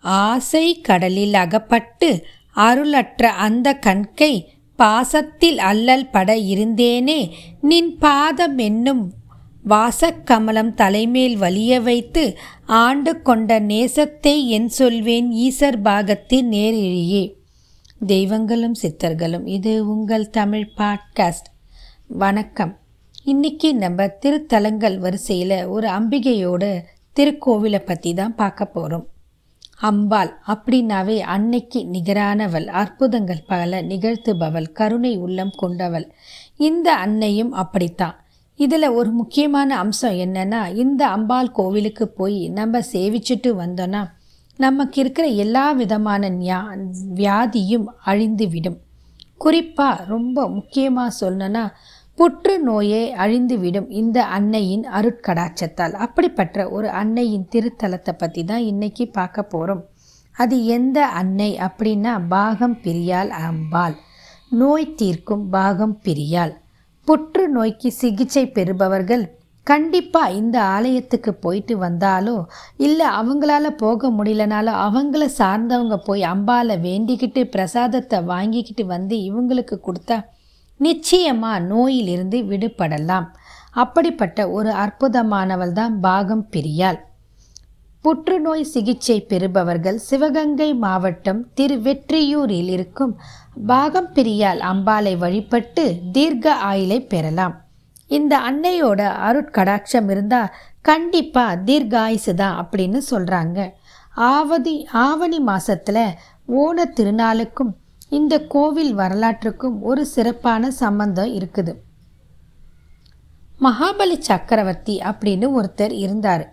ஆசை கடலில் அகப்பட்டு அருளற்ற அந்த கண்கை பாசத்தில் அல்லல் பட இருந்தேனே. நின் பாதம் என்னும் வாசக்கமலம் தலைமேல் வலிய வைத்து ஆண்டு கொண்ட நேசத்தை என் சொல்வேன் ஈசர் பாகத்தின் நேரிழியே. தெய்வங்களும் சித்தர்களும் இது உங்கள் தமிழ் பாட்காஸ்ட். வணக்கம். இன்னைக்கு நம்ம திருத்தலங்கள் வரிசையில் ஒரு அம்பிகையோட திருக்கோவிலை பற்றி தான் பார்க்க போகிறோம் அம்பாள் அப்படின்னாவே அன்னைக்கு நிகரானவள் அற்புதங்கள் பல நிகழ்த்துபவள் கருணை உள்ளம் கொண்டவள். இந்த அன்னையும் அப்படித்தான். இதில் ஒரு முக்கியமான அம்சம் என்னன்னா இந்த அம்பாள் கோவிலுக்கு போய் நம்ம சேவிச்சுட்டு வந்தோன்னா நமக்கு இருக்கிற எல்லா விதமான ஞா வியாதியும் அழிந்து விடும் குறிப்பாக ரொம்ப முக்கியமாக சொல்லணும்னா புற்றுநோயே அழிந்துவிடும் இந்த அன்னையின் அருட்கடாட்சத்தால். அப்படிப்பட்ட ஒரு அன்னையின் திருத்தலத்தை பற்றி தான் இன்னைக்கு பார்க்க போகிறோம் அது எந்த அன்னை அப்படின்னா பாகம் பிரியால் அம்பாள். நோய் தீர்க்கும் பாகம் பிரியால். புற்று நோய்க்கு சிகிச்சை பெறுபவர்கள் கண்டிப்பாக இந்த ஆலயத்துக்கு போயிட்டு வந்தாலோ இல்லை அவங்களால போக முடியலனாலோ அவங்கள சார்ந்தவங்க போய் அம்பாலை வேண்டிக்கிட்டு பிரசாதத்தை வாங்கிக்கிட்டு வந்து இவங்களுக்கு கொடுத்தா நிச்சயமாக நோயிலிருந்து விடுபடலாம். அப்படிப்பட்ட ஒரு அற்புதமானவள் தான் பாகம் பிரியாள். புற்றுநோய் சிகிச்சை பெறுபவர்கள் சிவகங்கை மாவட்டம் திருவெற்றியூரில் இருக்கும் பாகம் பிரியால் அம்பாலை வழிபட்டு தீர்க்க ஆயிலை பெறலாம். இந்த அன்னையோட அருட்கடாட்சம் இருந்தால் கண்டிப்பாக தீர்காயுசு தான் அப்படின்னு சொல்கிறாங்க ஆவதி ஆவணி மாதத்தில் ஓண திருநாளுக்கும் இந்த கோவில் வரலாற்றுக்கும் ஒரு சிறப்பான சம்பந்தம் இருக்குது. மகாபலி சக்கரவர்த்தி அப்படின்னு ஒருத்தர் இருந்தார்.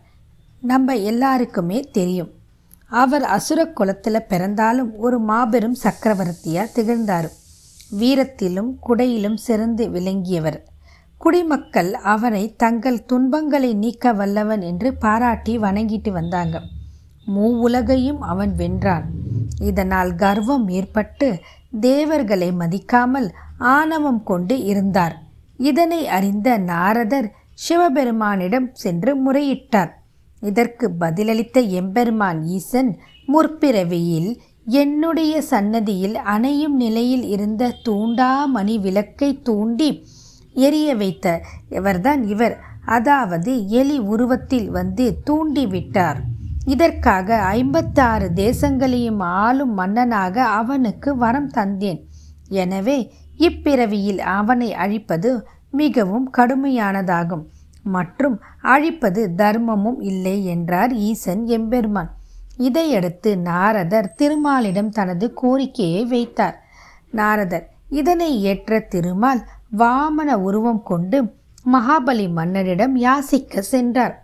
நம்ம எல்லாருக்குமே தெரியும். அவர் அசுர குலத்தில் பிறந்தாலும் ஒரு மாபெரும் சக்கரவர்த்தியாக திகழ்ந்தார். வீரத்திலும் குடையிலும் சிறந்து விளங்கியவர். குடிமக்கள் அவரை தங்கள் துன்பங்களை நீக்க வல்லவன் என்று பாராட்டி வணங்கிட்டு வந்தாங்க. மூ உலகையும் அவன் வென்றான். இதனால் கர்வம் ஏற்பட்டு தேவர்களை மதிக்காமல் ஆணவம் கொண்டு இருந்தார். இதனை அறிந்த நாரதர் சிவபெருமானிடம் சென்று முறையிட்டார். இதற்கு பதிலளித்த எம்பெருமான் ஈசன் முற்பிறவியில் என்னுடைய சன்னதியில் அணையும் நிலையில் இருந்த தூண்டா மணி விளக்கை தூண்டி எரிய வைத்த இவர்தான் இவர். அதாவது எலி உருவத்தில் வந்து தூண்டிவிட்டார். இதற்காக ஐம்பத்தாறு தேசங்களையும் ஆளும் மன்னனாக அவனுக்கு வரம் தந்தேன். எனவே இப்பிறவியில் அவனை அழிப்பது மிகவும் கடுமையானதாகும். மற்றும் அழிப்பது தர்மமும் இல்லை என்றார் ஈசன் எம்பெருமான். இதையடுத்து நாரதர் திருமாலிடம் தனது கோரிக்கையை வைத்தார். நாரதர் இதனை ஏற்ற திருமால் வாமன உருவம் கொண்டு மகாபலி மன்னரிடம் யாசிக்க சென்றார்.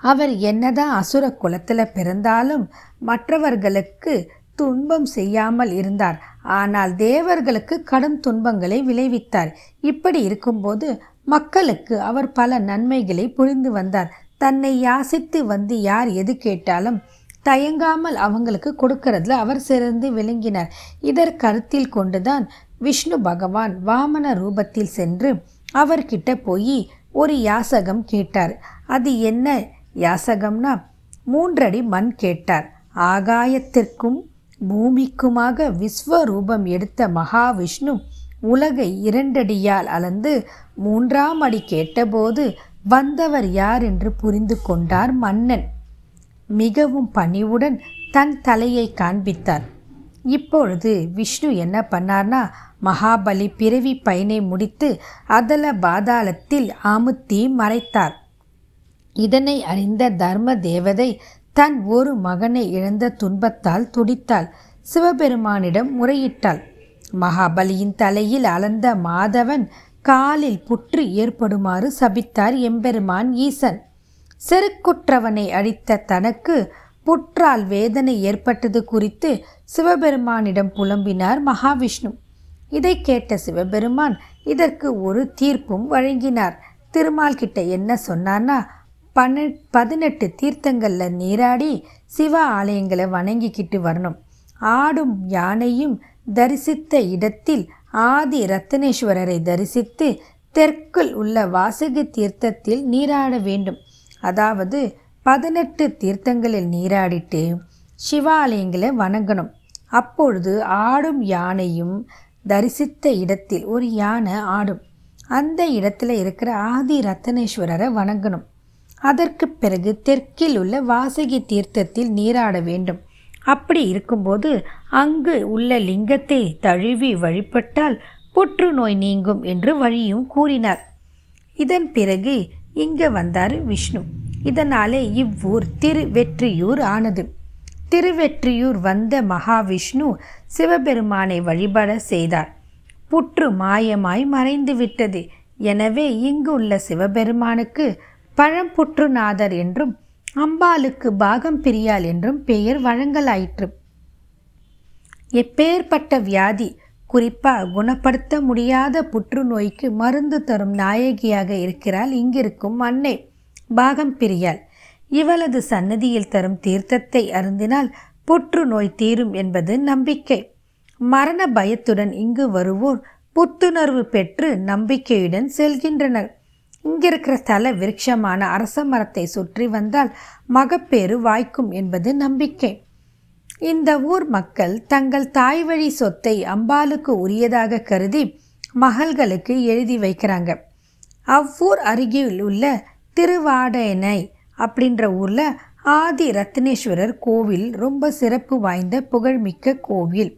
அவர் என்னதான் அசுர குலத்தில் பிறந்தாலும் மற்றவர்களுக்கு துன்பம் செய்யாமல் இருந்தார். ஆனால் தேவர்களுக்கு கடும் துன்பங்களை விளைவித்தார். இப்படி இருக்கும்போது மக்களுக்கு அவர் பல நன்மைகளை புரிந்து வந்தார். தன்னை யாசித்து வந்து யார் எது கேட்டாலும் தயங்காமல் அவங்களுக்கு கொடுக்கறதுல அவர் சிறந்து விளங்கினார். இதர் கருத்தில் கொண்டுதான் விஷ்ணு பகவான் வாமன ரூபத்தில் சென்று அவர்கிட்ட போய் ஒரு யாசகம் கேட்டார். அது என்ன யாசகம்னா மூன்றடி மண் கேட்டார். ஆகாயத்திற்கும் பூமிக்குமாக விஸ்வரூபம் எடுத்த மகாவிஷ்ணு உலகை இரண்டடியால் அளந்து மூன்றாம் அடி கேட்டபோது வந்தவர் யார் என்று புரிந்து கொண்டார் மன்னன். மிகவும் பணிவுடன் தன் தலையை காண்பித்தார். இப்பொழுது விஷ்ணு என்ன பண்ணார்னா மகாபலி பிறவி பயனை முடித்து அதல பாதாளத்தில் அமுத்தி மறைத்தார். இதனை அறிந்த தர்ம தேவதை தன் ஒரு மகனை இழந்த துன்பத்தால் துடித்தாள். சிவபெருமானிடம் முறையிட்டாள். மகாபலியின் தலையில் அளந்த மாதவன் காலில் புற்று ஏற்படுமாறு சபித்தார் எம்பெருமான் ஈசன். செருக்குற்றவனை அழித்த தனக்கு புற்றால் வேதனை ஏற்பட்டது குறித்து சிவபெருமானிடம் புலம்பினார் மகாவிஷ்ணு. இதை கேட்ட சிவபெருமான் இதற்கு ஒரு தீர்ப்பும் வழங்கினார். திருமால் கிட்ட என்ன சொன்னான்னா பன்ன பதினெட்டு தீர்த்தங்களில் நீராடி சிவ ஆலயங்களை வணங்கிக்கிட்டு வரணும். ஆடும் யானையும் தரிசித்த இடத்தில் ஆதி ரத்தனேஸ்வரரை தரிசித்து தெற்குள் உள்ள வாசகி தீர்த்தத்தில் நீராட வேண்டும். அதாவது பதினெட்டு தீர்த்தங்களில் நீராடிட்டு சிவாலயங்களை வணங்கணும். அப்பொழுது ஆடும் யானையும் தரிசித்த இடத்தில் ஒரு யானை ஆடும். அந்த இடத்துல இருக்கிற ஆதி ரத்தனேஸ்வரரை வணங்கணும். அதற்கு பிறகு தெற்கில் உள்ள வாசகி தீர்த்தத்தில் நீராட வேண்டும். அப்படி இருக்கும்போது அங்கு உள்ள லிங்கத்தை தழுவி வழிபட்டால் புற்றுநோய் நீங்கும் என்று வழியும் கூறினார். இதன் பிறகு இங்கே வந்தார் விஷ்ணு. இதனாலே இவ்வூர் திருவெற்றியூர் ஆனது. திருவெற்றியூர் வந்த மகாவிஷ்ணு சிவபெருமானை வழிபட செய்தார். புற்று மாயமாய் மறைந்து விட்டது எனவே இங்கு உள்ள சிவபெருமானுக்கு பழம்புற்றுநாதர் என்றும் அம்பாளுக்கு பாகம் பிரியாள் என்றும் பெயர் வழங்கலாயிற்று. எப்பேற்பட்ட வியாதி குறிப்பாக குணப்படுத்த முடியாத புற்றுநோய்க்கு மருந்து தரும் நாயகியாக இருக்கிறாள் இங்கிருக்கும் அன்னை பாகம் பிரியாள். இவளது சன்னதியில் தரும் தீர்த்தத்தை அருந்தினால் புற்றுநோய் தீரும் என்பது நம்பிக்கை. மரண பயத்துடன் இங்கு வருவோர் புத்துணர்வு பெற்று நம்பிக்கையுடன் செல்கின்றனர். இங்கிருக்கிற தல விருட்சமான அரச மரத்தை சுற்றி வந்தால் மகப்பேறு வாய்க்கும் என்பது நம்பிக்கை. இந்த ஊர் மக்கள் தங்கள் தாய் வழி சொத்தை அம்பாளுக்கு உரியதாக கருதி மகள்களுக்கு எழுதி வைக்கிறாங்க. அவ்வூர் அருகில் உள்ள திருவாடனை அப்படின்ற ஊரில் ஆதி ரத்னேஸ்வரர் கோவில் ரொம்ப சிறப்பு வாய்ந்த புகழ்மிக்க கோவில்.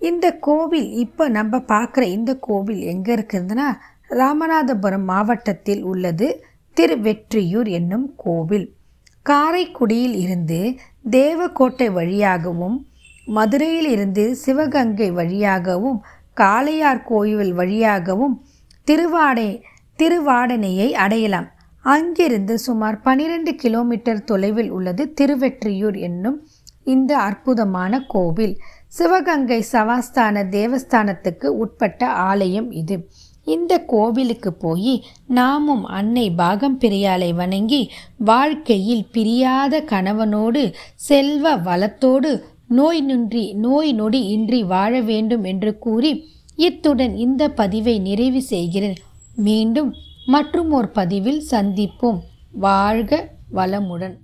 இந்த கோவில் இப்போ நம்ம பார்க்குற இந்த கோவில் எங்கே இருக்குதுன்னா ராமநாதபுரம் மாவட்டத்தில் உள்ளது திருவெற்றியூர் என்னும் கோவில். காரைக்குடியில் இருந்து தேவக்கோட்டை வழியாகவும் மதுரையில் இருந்து சிவகங்கை வழியாகவும் காளையார் கோயில் வழியாகவும் திருவாடை திருவாடனையை அடையலாம். அங்கிருந்து சுமார் பனிரெண்டு கிலோமீட்டர் தொலைவில் உள்ளது திருவெற்றியூர் என்னும் இந்த அற்புதமான கோவில். சிவகங்கை சவாஸ்தான தேவஸ்தானத்துக்கு உட்பட்ட ஆலயம் இது. இந்த கோவிலுக்கு போய் நாமும் அன்னை பாகம் பிரியாலை வணங்கி வாழ்க்கையில் பிரியாத கணவனோடு செல்வ வளத்தோடு நோய் நின்றி நோய் நொடி இன்றி வாழ வேண்டும் என்று கூறி இத்துடன் இந்த பதிவை நிறைவு செய்கிறேன். மீண்டும் மற்றும் ஒரு பதிவில் சந்திப்போம். வாழ்க வளமுடன்.